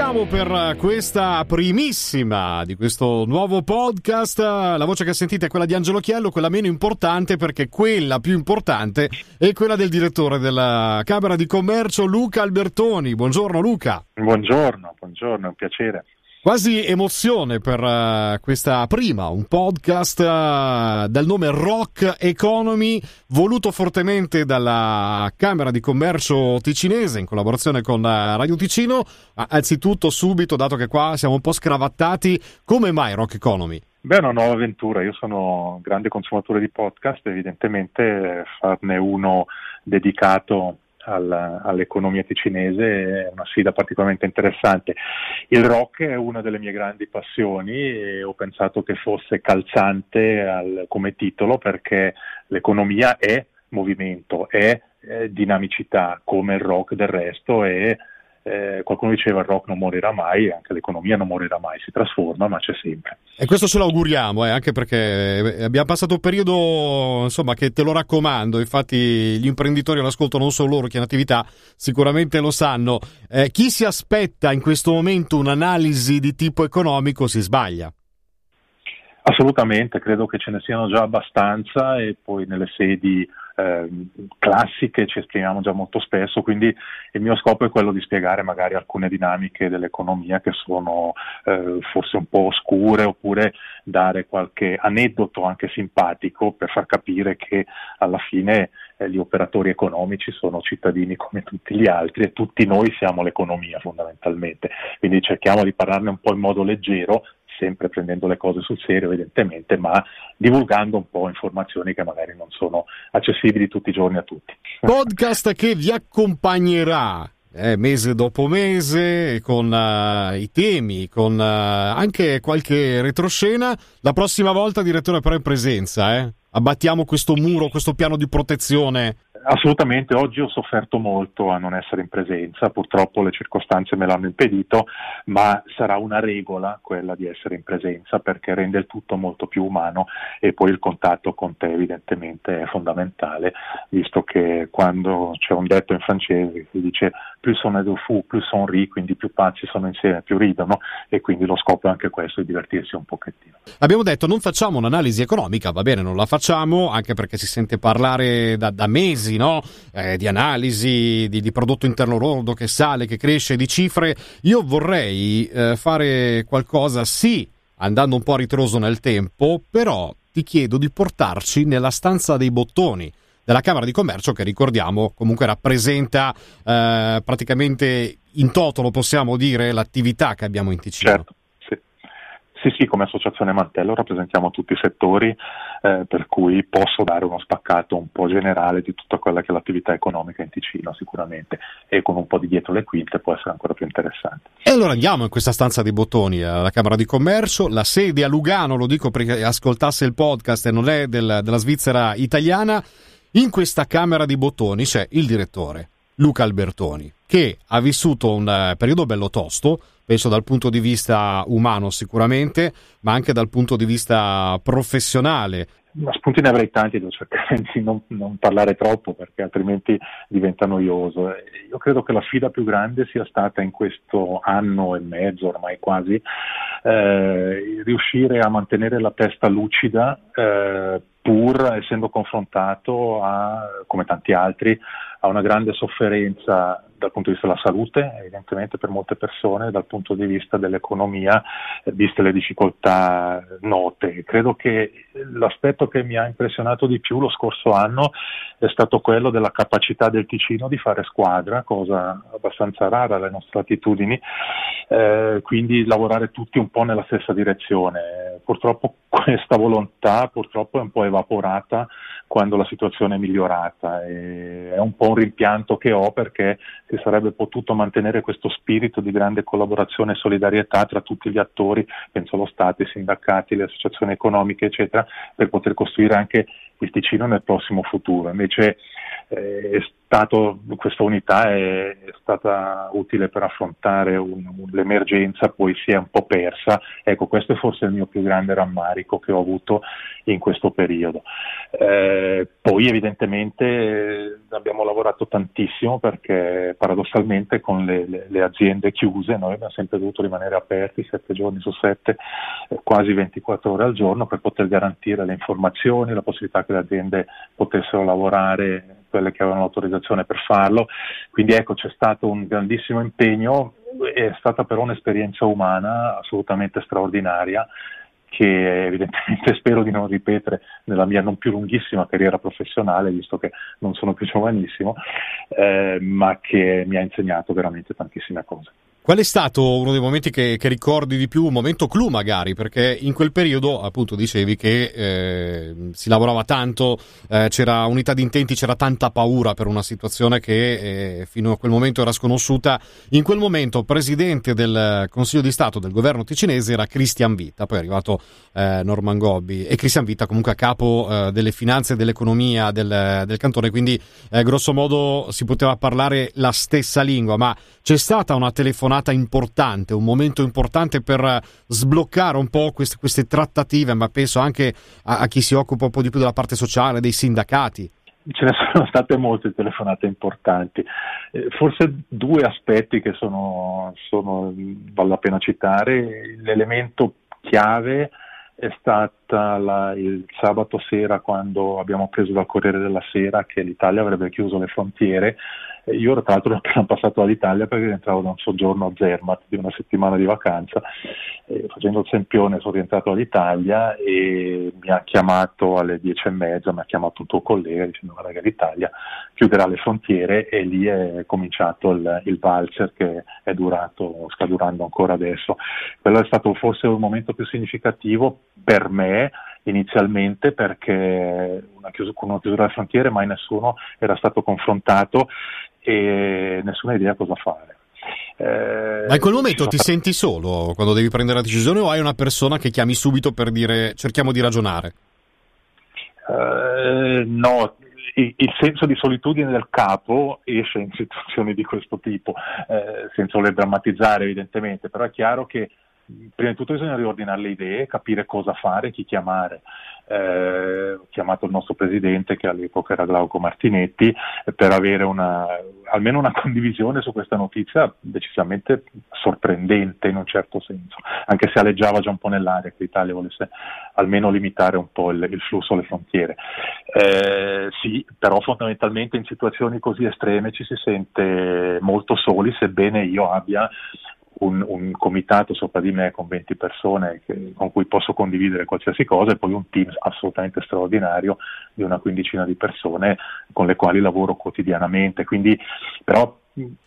Siamo per questa primissima di questo nuovo podcast. La voce che sentite è quella di Angelo Chiello, quella meno importante perché quella più importante è quella del direttore della Camera di Commercio Luca Albertoni. Buongiorno Luca. Buongiorno, buongiorno, è un piacere. Quasi emozione per uh, questa prima, un podcast uh, dal nome Rock Economy, voluto fortemente dalla Camera di Commercio ticinese in collaborazione con uh, Radio Ticino. anzitutto, subito, dato che qua siamo un po' scravattati, come mai Rock Economy? Beh, è una nuova avventura. Io sono un grande consumatore di podcast, evidentemente farne uno dedicato al, all'economia ticinese è una sfida particolarmente interessante. Il rock è una delle mie grandi passioni e ho pensato che fosse calzante al, come titolo perché l'economia è movimento, è, è dinamicità come il rock del resto e eh, qualcuno diceva il rock non morirà mai, anche l'economia non morirà mai, si trasforma ma c'è sempre. E questo ce l'auguriamo, eh, anche perché eh, abbiamo passato un periodo insomma, che te lo raccomando, infatti gli imprenditori all'ascolto non solo loro che in attività sicuramente lo sanno. Eh, chi si aspetta in questo momento un'analisi di tipo economico si sbaglia. Assolutamente, credo che ce ne siano già abbastanza e poi nelle sedi eh, classiche ci esprimiamo già molto spesso, quindi il mio scopo è quello di spiegare magari alcune dinamiche dell'economia che sono eh, forse un po' oscure oppure dare qualche aneddoto anche simpatico per far capire che alla fine eh, gli operatori economici sono cittadini come tutti gli altri e tutti noi siamo l'economia fondamentalmente, quindi cerchiamo di parlarne un po' in modo leggero sempre prendendo le cose sul serio evidentemente, ma divulgando un po' informazioni che magari non sono accessibili tutti i giorni a tutti. Podcast che vi accompagnerà eh, mese dopo mese, con uh, i temi, con uh, anche qualche retroscena. La prossima volta, direttore, però in presenza, eh? Abbattiamo questo muro, questo piano di protezione Assolutamente, oggi ho sofferto molto a non essere in presenza, purtroppo le circostanze me l'hanno impedito, ma sarà una regola quella di essere in presenza perché rende il tutto molto più umano e poi il contatto con te evidentemente è fondamentale, visto che quando c'è un detto in francese che si dice più sono de fou, più sono ri, quindi più pazzi sono insieme, più ridono e quindi lo scopo è anche questo di divertirsi un pochettino. Abbiamo detto non facciamo un'analisi economica, va bene, non la facciamo, anche perché si sente parlare da, da mesi mesi no? eh, di analisi di, di, prodotto interno lordo che sale, che cresce, di cifre. Io vorrei eh, fare qualcosa, sì, andando un po' a ritroso nel tempo, però ti chiedo di portarci nella stanza dei bottoni della Camera di Commercio che ricordiamo comunque rappresenta eh, praticamente in toto lo possiamo dire l'attività che abbiamo in Ticino. Certo. Sì, sì, come associazione Mantello rappresentiamo tutti i settori, eh, per cui posso dare uno spaccato un po' generale di tutta quella che è l'attività economica in Ticino sicuramente. E con un po' di dietro le quinte può essere ancora più interessante. E allora andiamo in questa stanza dei bottoni alla Camera di Commercio, la sede a Lugano, lo dico perché ascoltasse il podcast e non è del, della Svizzera italiana, in questa Camera di bottoni c'è il direttore Luca Albertoni che ha vissuto un eh, periodo bello tosto, penso dal punto di vista umano sicuramente, ma anche dal punto di vista professionale. Ma spunti ne avrei tanti, devo cercare di non, non, parlare troppo perché altrimenti diventa noioso. Io credo che la sfida più grande sia stata in questo anno e mezzo, ormai quasi, eh, riuscire a mantenere la testa lucida eh, pur essendo confrontato a, come tanti altri, a una grande sofferenza dal punto di vista della salute, evidentemente per molte persone, dal punto di vista dell'economia, eh, viste le difficoltà note. Credo che l'aspetto che mi ha impressionato di più lo scorso anno è stato quello della capacità del Ticino di fare squadra, cosa abbastanza rara alle nostre attitudini, eh, quindi lavorare tutti un po' nella stessa direzione. Purtroppo questa volontà purtroppo è un po' evaporata quando la situazione è migliorata. E è un po' un rimpianto che ho perché si sarebbe potuto mantenere questo spirito di grande collaborazione e solidarietà tra tutti gli attori, penso allo Stato, i sindacati, le associazioni economiche, eccetera, per poter costruire anche il Ticino nel prossimo futuro. Invece è stato, questa unità è, stata utile per affrontare un, l'emergenza, poi si è un po' persa. Ecco, questo è forse il mio più grande rammarico che ho avuto in questo periodo. Eh, poi evidentemente abbiamo lavorato tantissimo perché paradossalmente con le, le, le, aziende chiuse noi abbiamo sempre dovuto rimanere aperti 7 giorni su 7, eh, quasi 24 ore al giorno per poter garantire le informazioni, la possibilità che le aziende potessero lavorare quelle che avevano l'autorizzazione per farlo. Quindi ecco, c'è stato un grandissimo impegno, è stata però un'esperienza umana assolutamente straordinaria che evidentemente spero di non ripetere nella mia non più lunghissima carriera professionale, visto che non sono più giovanissimo, eh, ma che mi ha insegnato veramente tantissime cose. Qual è stato uno dei momenti che, che, ricordi di più, un momento clou magari, perché in quel periodo appunto dicevi che eh, si lavorava tanto, eh, c'era unità di intenti, c'era tanta paura per una situazione che eh, fino a quel momento era sconosciuta. In quel momento presidente del Consiglio di Stato del governo ticinese era Christian Vita, poi è arrivato eh, Norman Gobbi. E Christian Vita comunque a capo eh, delle finanze e dell'economia del, del cantone, quindi eh, grosso modo si poteva parlare la stessa lingua, ma c'è stata una telefonata telefonata importante, un momento importante per sbloccare un po' queste, queste trattative, ma penso anche a, a chi si occupa un po' di più della parte sociale, dei sindacati. Ce ne sono state molte telefonate importanti, eh, forse due aspetti che sono, sono, vale la pena citare. L'elemento chiave è stata la, il sabato sera quando abbiamo preso dal Corriere della Sera che l'Italia avrebbe chiuso le frontiere io tra l'altro ero appena passato all'Italia perché rientravo da un soggiorno a Zermatt di una settimana di vacanza, eh, facendo il sempione sono rientrato all'Italia e mi ha chiamato alle dieci e mezza, mi ha chiamato un tuo collega dicendo guarda che l'Italia chiuderà le frontiere e lì è cominciato il, il valzer che è durato, sta durando ancora adesso. Quello è stato forse un momento più significativo per me inizialmente perché una chiusura, con una chiusura delle frontiere mai nessuno era stato confrontato e nessuna idea cosa fare. Eh, Ma in quel momento ti stati... senti solo quando devi prendere la decisione o hai una persona che chiami subito per dire cerchiamo di ragionare? Uh, no, il, il, senso di solitudine del capo esce in situazioni di questo tipo, eh, senza voler drammatizzare evidentemente, però è chiaro che prima di tutto bisogna riordinare le idee, capire cosa fare, chi chiamare. Eh, ho chiamato il nostro presidente, che all'epoca era Glauco Martinetti, per avere una, almeno una condivisione su questa notizia decisamente sorprendente in un certo senso, anche se alleggiava già un po' nell'aria che l'Italia volesse almeno limitare un po' il, il flusso alle frontiere. Eh, sì, però fondamentalmente in situazioni così estreme ci si sente molto soli, sebbene io abbia un, un, comitato sopra di me con 20 persone che, con cui posso condividere qualsiasi cosa e poi un team assolutamente straordinario di una quindicina di persone con le quali lavoro quotidianamente. Quindi, però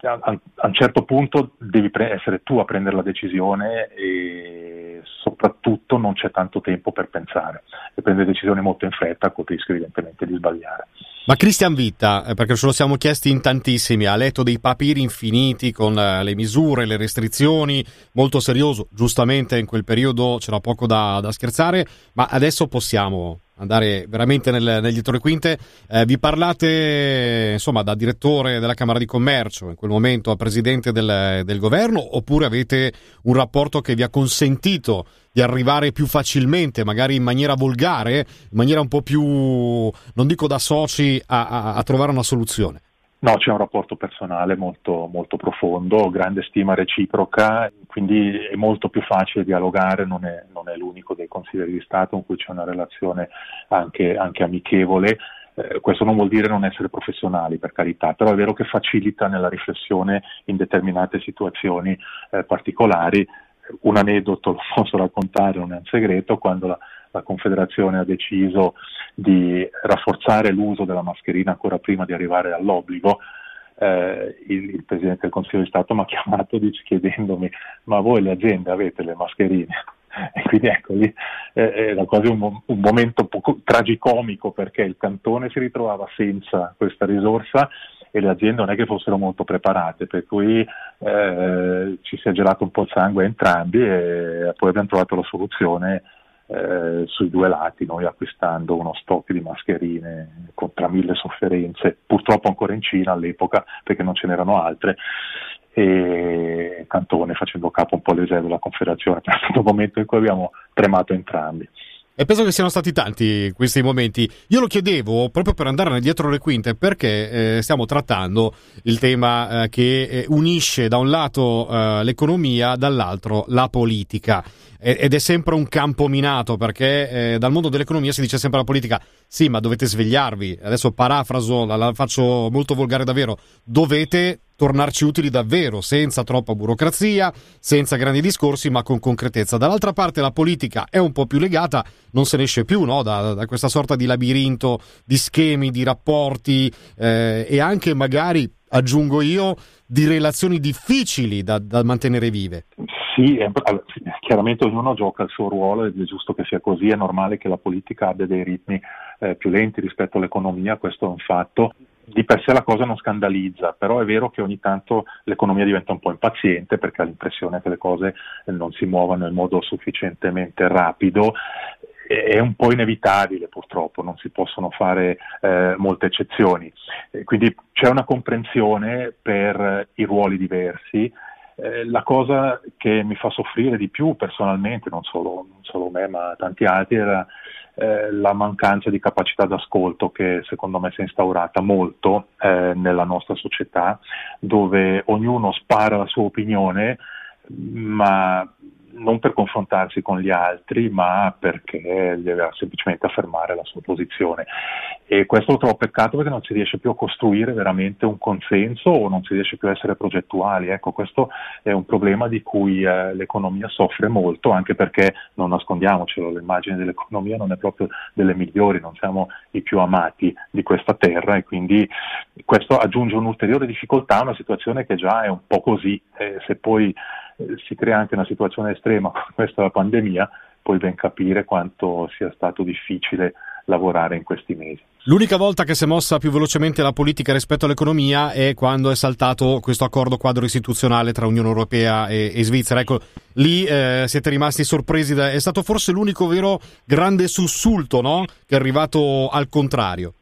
a, un certo punto devi pre- essere tu a prendere la decisione e soprattutto non c'è tanto tempo per pensare e prendere decisioni molto in fretta con il rischio evidentemente di sbagliare. Ma Cristian Vitta, eh, perché ce lo siamo chiesti in tantissimi, ha letto dei papiri infiniti con eh, le misure, le restrizioni, molto serioso, giustamente in quel periodo c'era poco da, da scherzare, ma adesso possiamo andare veramente nel, le quinte. Eh, vi parlate insomma da direttore della Camera di Commercio, in quel momento a presidente del, del governo, oppure avete un rapporto che vi ha consentito di arrivare più facilmente, magari in maniera volgare, in maniera un po' più, non dico da soci, a, a, a trovare una soluzione? No, c'è un rapporto personale molto, molto, profondo, grande stima reciproca, quindi è molto più facile dialogare, non è, non è l'unico dei consiglieri di Stato con cui c'è una relazione anche, anche amichevole. Eh, questo non vuol dire non essere professionali, per carità, però è vero che facilita nella riflessione in determinate situazioni eh, particolari un aneddoto lo posso raccontare, non è un segreto, quando la, la, Confederazione ha deciso di rafforzare l'uso della mascherina ancora prima di arrivare all'obbligo, eh, il, il, Presidente del Consiglio di Stato mi ha chiamato chiedendomi ma voi le aziende avete le mascherine? E quindi ecco lì eh, era quasi un, un momento un po' tragicomico perché il cantone si ritrovava senza questa risorsa e le aziende non è che fossero molto preparate, per cui eh, ci si è gelato un po' il sangue entrambi e poi abbiamo trovato la soluzione eh, sui due lati, noi acquistando uno stock di mascherine tra mille sofferenze, purtroppo ancora in Cina all'epoca perché non ce n'erano altre, e Cantone facendo capo un po' all'esercito della Confederazione. È stato un momento in cui abbiamo tremato entrambi. E penso che siano stati tanti questi momenti. Io lo chiedevo proprio per andare dietro le quinte perché eh, stiamo trattando il tema eh, che eh, unisce da un lato eh, l'economia, dall'altro la politica. ed è sempre un campo minato perché eh, dal mondo dell'economia si dice sempre alla politica sì ma dovete svegliarvi. Adesso parafraso, la, la faccio molto volgare davvero. Dovete tornarci utili davvero, senza troppa burocrazia, senza grandi discorsi, ma con concretezza. Dall'altra parte la politica è un po' più legata, non se ne esce più no? da, da, questa sorta di labirinto di schemi, di rapporti eh, e anche magari, aggiungo io, di relazioni difficili da, da mantenere vive. Sì, chiaramente ognuno gioca il suo ruolo ed è giusto che sia così, è normale che la politica abbia dei ritmi eh, più lenti rispetto all'economia, questo è un fatto di per sé la cosa non scandalizza, però è vero che ogni tanto l'economia diventa un po' impaziente perché ha l'impressione che le cose non si muovano in modo sufficientemente rapido. È un po' inevitabile purtroppo, non si possono fare eh, molte eccezioni. quindi c'è una comprensione per i ruoli diversi. Eh, la cosa che mi fa soffrire di più personalmente, non solo, non solo me ma tanti altri, era eh, la mancanza di capacità d'ascolto che secondo me si è instaurata molto eh, nella nostra società, dove ognuno spara la sua opinione, ma non per confrontarsi con gli altri, ma perché deve semplicemente affermare la sua posizione. E questo lo trovo peccato perché non si riesce più a costruire veramente un consenso o non si riesce più a essere progettuali. Ecco, questo è un problema di cui eh, l'economia soffre molto, anche perché non nascondiamocelo, l'immagine dell'economia non è proprio delle migliori, non siamo i più amati di questa terra e quindi questo aggiunge un'ulteriore difficoltà a una situazione che già è un po' così. Eh, se poi si crea anche una situazione estrema come questa la pandemia, puoi ben capire quanto sia stato difficile lavorare in questi mesi. L'unica volta che si è mossa più velocemente la politica rispetto all'economia è quando è saltato questo accordo quadro istituzionale tra Unione Europea e, e Svizzera. Ecco, lì eh, siete rimasti sorpresi. Da, è stato forse l'unico vero grande sussulto no? che è arrivato al contrario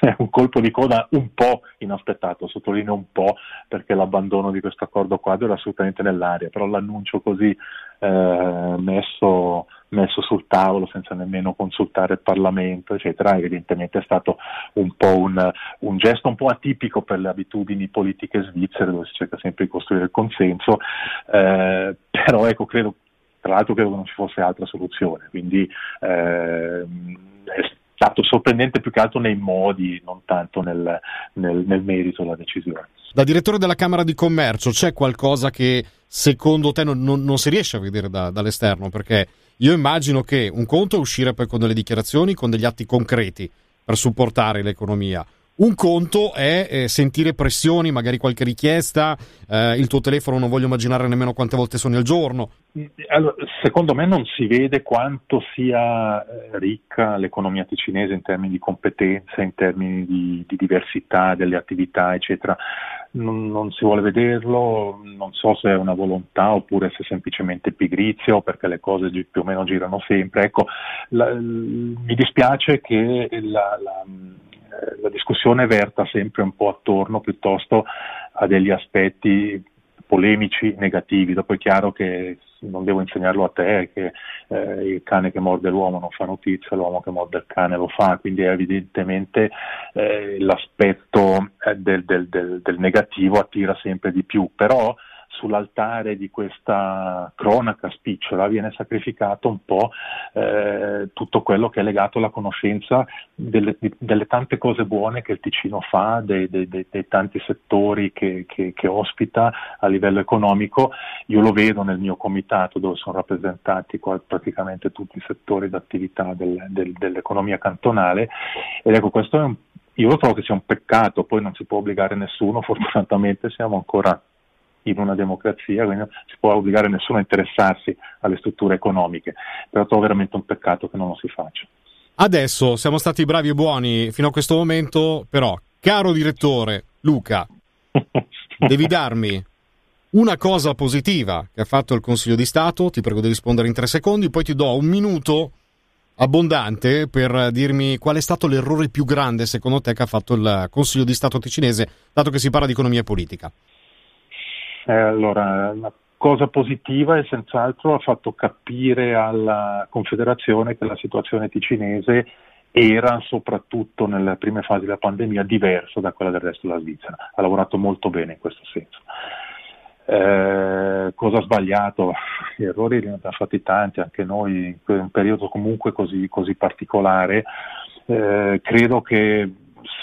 è un colpo di coda un po' inaspettato, sottolineo un po' perché l'abbandono di questo accordo quadro era assolutamente nell'aria, però l'annuncio così eh, messo, messo, sul tavolo senza nemmeno consultare il Parlamento, eccetera, evidentemente è stato un un, un gesto un po' atipico per le abitudini politiche svizzere dove si cerca sempre di costruire il consenso, eh, però ecco, credo tra l'altro credo che non ci fosse altra soluzione, quindi eh, stato sorprendente più che altro nei modi, non tanto nel, nel, nel merito della decisione. Da direttore della Camera di Commercio c'è qualcosa che secondo te non, non, non si riesce a vedere da, dall'esterno? Perché io immagino che un conto è uscire poi con delle dichiarazioni, con degli atti concreti per supportare l'economia. Un conto è eh, sentire pressioni, magari qualche richiesta, eh, il tuo telefono non voglio immaginare nemmeno quante volte suoni al giorno. Allora, secondo me non si vede quanto sia eh, ricca l'economia ticinese in termini di competenze, in termini di, di diversità delle attività, eccetera. Non, non, si vuole vederlo, non so se è una volontà oppure se è semplicemente pigrizia perché le cose più o meno girano sempre. Ecco, la, mi dispiace che la, la la discussione verta sempre un po' attorno piuttosto a degli aspetti polemici negativi. Dopo è chiaro che non devo insegnarlo a te che eh, il cane che morde l'uomo non fa notizia, l'uomo che morde il cane lo fa, quindi evidentemente eh, l'aspetto eh, del, del, del, del negativo attira sempre di più, però sull'altare di questa cronaca spicciola viene sacrificato un po' eh, tutto quello che è legato alla conoscenza delle, delle, tante cose buone che il Ticino fa, dei, dei, dei, dei tanti settori che, che, che, ospita a livello economico. Io lo vedo nel mio comitato dove sono rappresentati praticamente tutti i settori d'attività del, del, dell'economia cantonale ed ecco questo è un io trovo che sia un peccato, poi non si può obbligare nessuno, fortunatamente siamo ancora in una democrazia, quindi non si può obbligare nessuno a interessarsi alle strutture economiche, però trovo veramente un peccato che non lo si faccia. Adesso siamo stati bravi e buoni fino a questo momento, però, caro direttore Luca, devi darmi una cosa positiva che ha fatto il Consiglio di Stato, ti prego di rispondere in tre secondi, poi ti do un minuto abbondante per dirmi qual è stato l'errore più grande secondo te che ha fatto il Consiglio di Stato ticinese, dato che si parla di economia e politica. Eh, allora, la cosa positiva è senz'altro ha fatto capire alla Confederazione che la situazione ticinese era soprattutto nelle prime fasi della pandemia diversa da quella del resto della Svizzera. Ha lavorato molto bene in questo senso. Eh, cosa ha sbagliato? Gli errori li abbiamo fatti tanti, anche noi in un periodo comunque così, così particolare. Eh, credo che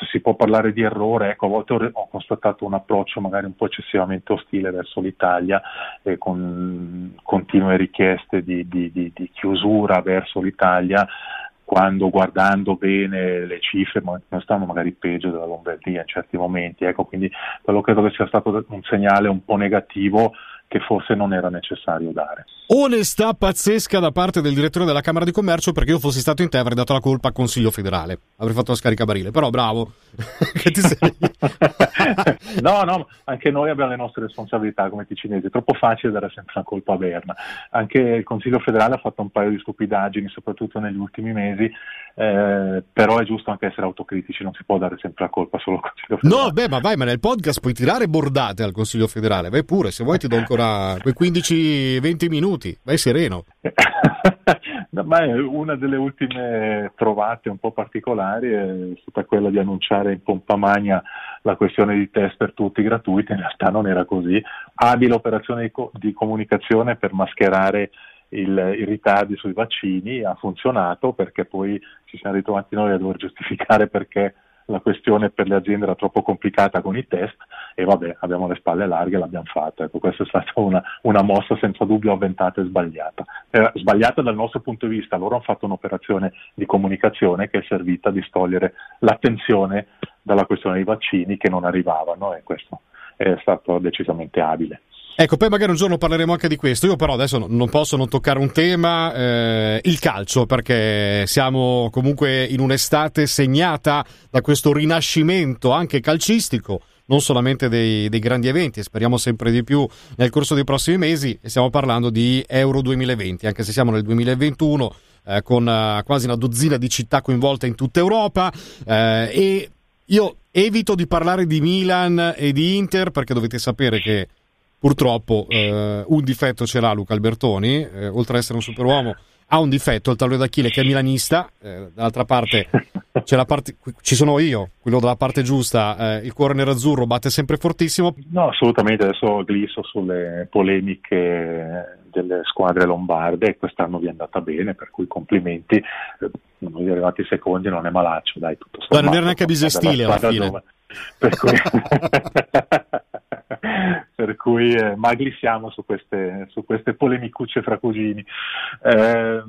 si può parlare di errore, ecco, a volte ho, constatato un approccio magari un po' eccessivamente ostile verso l'Italia e con continue richieste di, di, di, di chiusura verso l'Italia quando guardando bene le cifre non stanno magari peggio della Lombardia in certi momenti, ecco, quindi quello credo che sia stato un segnale un po' negativo che forse non era necessario dare. Onestà pazzesca da parte del direttore della Camera di Commercio perché io fossi stato in te avrei dato la colpa al Consiglio federale, avrei fatto la scaricabarile, però bravo. che ti sei... no, no, anche noi abbiamo le nostre responsabilità come ticinesi, è troppo facile dare sempre la colpa a Berna. Anche il Consiglio federale ha fatto un paio di stupidaggini, soprattutto negli ultimi mesi, eh, però è giusto anche essere autocritici, non si può dare sempre la colpa solo al Consiglio federale. No, beh, ma vai, ma nel podcast puoi tirare bordate al Consiglio federale, vai pure, se vuoi ti do ancora quei 15-20 minuti, vai sereno. ma una delle ultime trovate un po' particolari è stata quella di annunciare in pompa magna la questione di test per tutti gratuiti, in realtà non era così. Abile operazione di, co- di comunicazione per mascherare il, i ritardi sui vaccini, ha funzionato perché poi ci siamo ritrovati noi a dover giustificare perché la questione per le aziende era troppo complicata con i test e vabbè, abbiamo le spalle larghe, l'abbiamo fatta. Ecco, questa è stata una, una mossa senza dubbio avventata e sbagliata. Eh, sbagliata dal nostro punto di vista, loro hanno fatto un'operazione di comunicazione che è servita a distogliere l'attenzione dalla questione dei vaccini che non arrivavano e questo è stato decisamente abile. Ecco, poi magari un giorno parleremo anche di questo. Io però adesso non posso non toccare un tema, eh, il calcio, perché siamo comunque in un'estate segnata da questo rinascimento anche calcistico, non solamente dei, dei grandi eventi, speriamo sempre di più nel corso dei prossimi mesi, stiamo parlando di Euro 2020, anche se siamo nel 2021 eh, con eh, quasi una dozzina di città coinvolte in tutta Europa eh, e io evito di parlare di Milan e di Inter perché dovete sapere che purtroppo eh, un difetto ce l'ha Luca Albertoni, eh, oltre ad essere un superuomo, ha un difetto, il tallone d'Achille che è milanista, eh, dall'altra parte, parte ci sono io, quello dalla parte giusta, eh, il cuore nerazzurro batte sempre fortissimo. No, assolutamente, adesso glisso sulle polemiche delle squadre lombarde quest'anno vi è andata bene, per cui complimenti. Eh, noi arrivati secondi non è malaccio, dai, tutto sommato. Ma non era neanche bisestile alla fine. Dove, per cui... per cui eh, magli siamo su queste, su queste polemicucce fra cugini. Eh,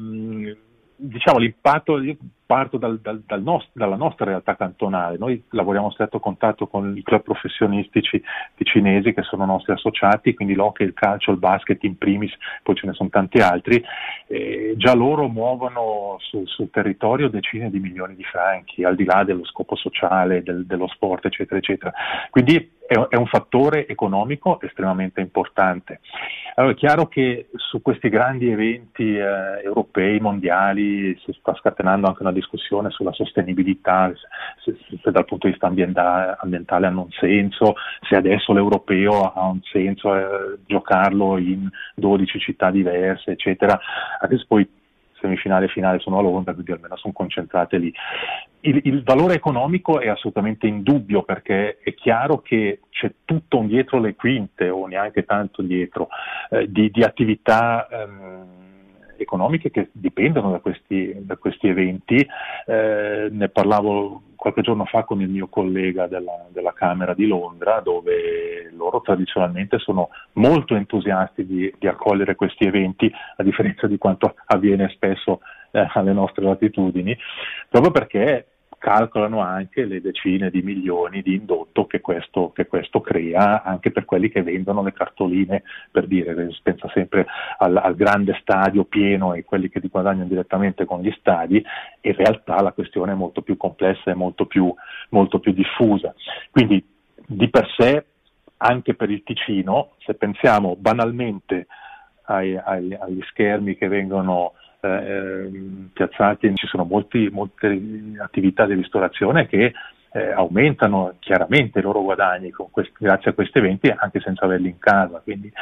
diciamo l'impatto, io parto dal, dal, dal nost- dalla nostra realtà cantonale, noi lavoriamo a stretto contatto con i club professionistici cinesi che sono nostri associati, quindi l'hockey, il calcio, il basket in primis, poi ce ne sono tanti altri, eh, già loro muovono sul, sul, territorio decine di milioni di franchi, al di là dello scopo sociale, del, dello sport, eccetera, eccetera. Quindi è, un fattore economico estremamente importante. Allora, è chiaro che su questi grandi eventi eh, europei, mondiali, si sta scatenando anche una discussione sulla sostenibilità, se, se dal punto di vista ambientale, ambientale, hanno un senso, se adesso l'europeo ha un senso eh, giocarlo in 12 città diverse, eccetera. Adesso poi semifinale e finale sono a Londra, quindi almeno sono concentrate lì. Il, il, valore economico è assolutamente indubbio perché è chiaro che c'è tutto un dietro le quinte o neanche tanto dietro eh, di, di, attività ehm, economiche che dipendono da questi, da questi eventi. Eh, ne parlavo qualche giorno fa con il mio collega della, della, Camera di Londra, dove loro tradizionalmente sono molto entusiasti di, di accogliere questi eventi, a differenza di quanto avviene spesso eh, alle nostre latitudini, proprio perché calcolano anche le decine di milioni di indotto che questo, che questo, crea anche per quelli che vendono le cartoline, per dire, si pensa sempre al, al, grande stadio pieno e quelli che ti guadagnano direttamente con gli stadi, in realtà la questione è molto più complessa e molto più, molto più diffusa. Quindi di per sé anche per il Ticino, se pensiamo banalmente ai, ai, agli schermi che vengono eh, ehm, piazzati, ci sono molti, molte attività di ristorazione che eh, aumentano chiaramente i loro guadagni questi, grazie a questi eventi anche senza averli in casa. Quindi,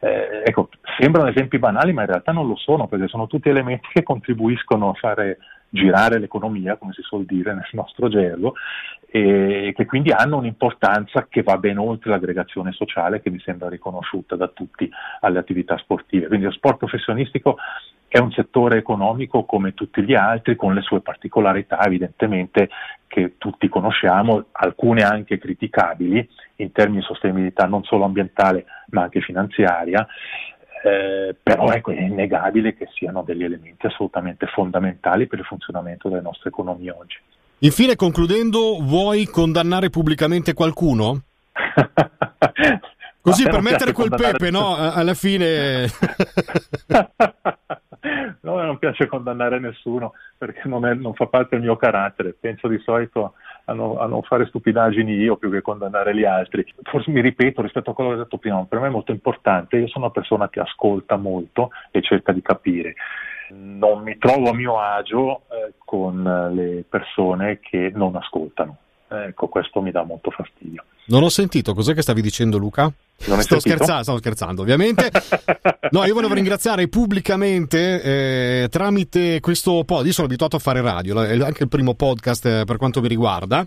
eh, ecco, sembrano esempi banali, ma in realtà non lo sono, perché sono tutti elementi che contribuiscono a fare girare l'economia, come si suol dire nel nostro gergo, e che quindi hanno un'importanza che va ben oltre l'aggregazione sociale che mi sembra riconosciuta da tutti alle attività sportive. Quindi lo sport professionistico è un settore economico come tutti gli altri, con le sue particolarità evidentemente che tutti conosciamo, alcune anche criticabili in termini di sostenibilità non solo ambientale ma anche finanziaria, eh, però ecco, è innegabile che siano degli elementi assolutamente fondamentali per il funzionamento delle nostre economie oggi. Infine, concludendo, vuoi condannare pubblicamente qualcuno? Così per mettere quel pepe, no? Alla fine. no, non piace condannare nessuno perché non, è, non, fa parte del mio carattere. Penso di solito a, no, a, non fare stupidaggini io più che condannare gli altri. Forse mi ripeto rispetto a quello che ho detto prima, per me è molto importante. Io sono una persona che ascolta molto e cerca di capire. Non mi trovo a mio agio eh, con le persone che non ascoltano. Ecco, questo mi dà molto fastidio. Non ho sentito, cos'è che stavi dicendo Luca? Sto scherzando, stavo scherzando, ovviamente. No, io volevo ringraziare pubblicamente eh, tramite questo pod. Io sono abituato a fare radio, è anche il primo podcast eh, per quanto mi riguarda.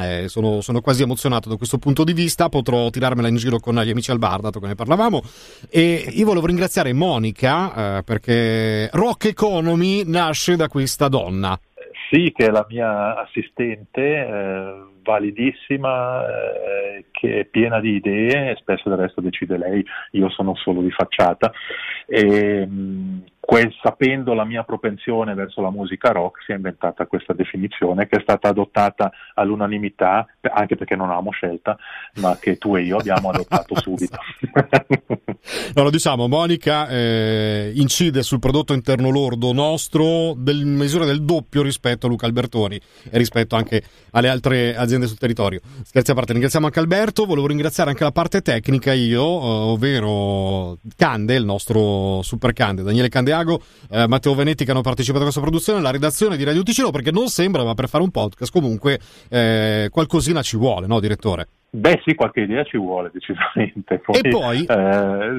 Eh, sono, sono, quasi emozionato da questo punto di vista. Potrò tirarmela in giro con gli amici al bar, dato che ne parlavamo. E io volevo ringraziare Monica eh, perché Rock Economy nasce da questa donna. Sì, che è la mia assistente, eh, validissima, eh, che è piena di idee, spesso del resto decide lei, io sono solo di facciata. E, mh, quel, sapendo la mia propensione verso la musica rock, si è inventata questa definizione che è stata adottata all'unanimità, anche perché non avevamo scelta, ma che tu e io abbiamo adottato subito. no, lo diciamo, Monica eh, incide sul prodotto interno lordo nostro del misura del doppio rispetto a Luca Albertoni e rispetto anche alle altre aziende sul territorio. Scherzi a parte, ringraziamo anche Alberto, volevo ringraziare anche la parte tecnica io, eh, ovvero Cande, il nostro super Cande, Daniele Cande Santiago, eh, Matteo Venetti che hanno partecipato a questa produzione, la redazione di Radio Ticino, perché non sembra, ma per fare un podcast comunque eh, qualcosina ci vuole, no direttore? Beh sì, qualche idea ci vuole decisamente. Poi, e poi... Eh...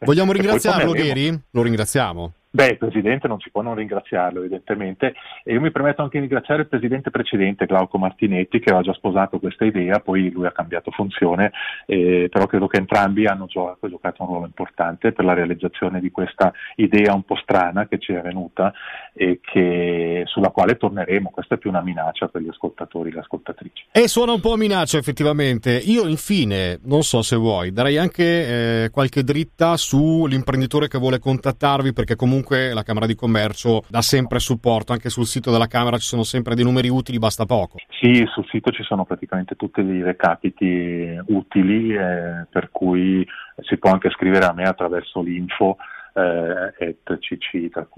Vogliamo ringraziarlo, Gheri? Lo ringraziamo. Beh, il Presidente non si può non ringraziarlo evidentemente e io mi permetto anche di ringraziare il Presidente precedente, Glauco Martinetti, che aveva già sposato questa idea, poi lui ha cambiato funzione, eh, però credo che entrambi hanno giocato un ruolo importante per la realizzazione di questa idea un po' strana che ci è venuta e che, sulla quale torneremo, questa è più una minaccia per gli ascoltatori e le ascoltatrici. E suona un po' minaccia effettivamente. Io infine, non so se vuoi, darei anche eh, qualche dritta sull'imprenditore che vuole contattarvi perché comunque comunque la Camera di Commercio dà sempre supporto, anche sul sito della Camera ci sono sempre dei numeri utili, basta poco. Sì, sul sito ci sono praticamente tutti i recapiti utili, eh, per cui si può anche scrivere a me attraverso l'info eh, cc-t.ch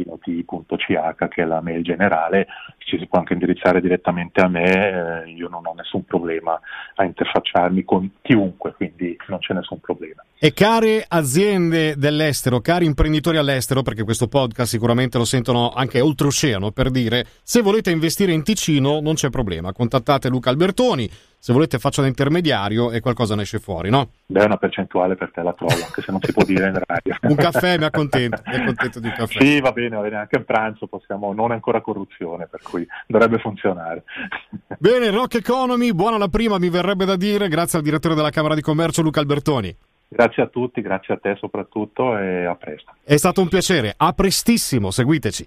che è la mail generale, ci si può anche indirizzare direttamente a me, eh, io non ho nessun problema a interfacciarmi con chiunque, quindi non c'è nessun problema. E care aziende dell'estero, cari imprenditori all'estero, perché questo podcast sicuramente lo sentono anche oltreoceano, per dire, se volete investire in Ticino non c'è problema, contattate Luca Albertoni, se volete faccio da intermediario e qualcosa ne esce fuori, no? Beh, una percentuale per te la trovo, anche se non si può dire in radio. un caffè mi accontento, mi accontento di un caffè. Sì, va bene, va bene, anche a pranzo possiamo, non è ancora corruzione, per cui dovrebbe funzionare. Bene, Rock Economy, buona la prima, mi verrebbe da dire, grazie al direttore della Camera di Commercio Luca Albertoni. Grazie a tutti, grazie a te soprattutto e a presto. È stato un piacere, a prestissimo, seguiteci.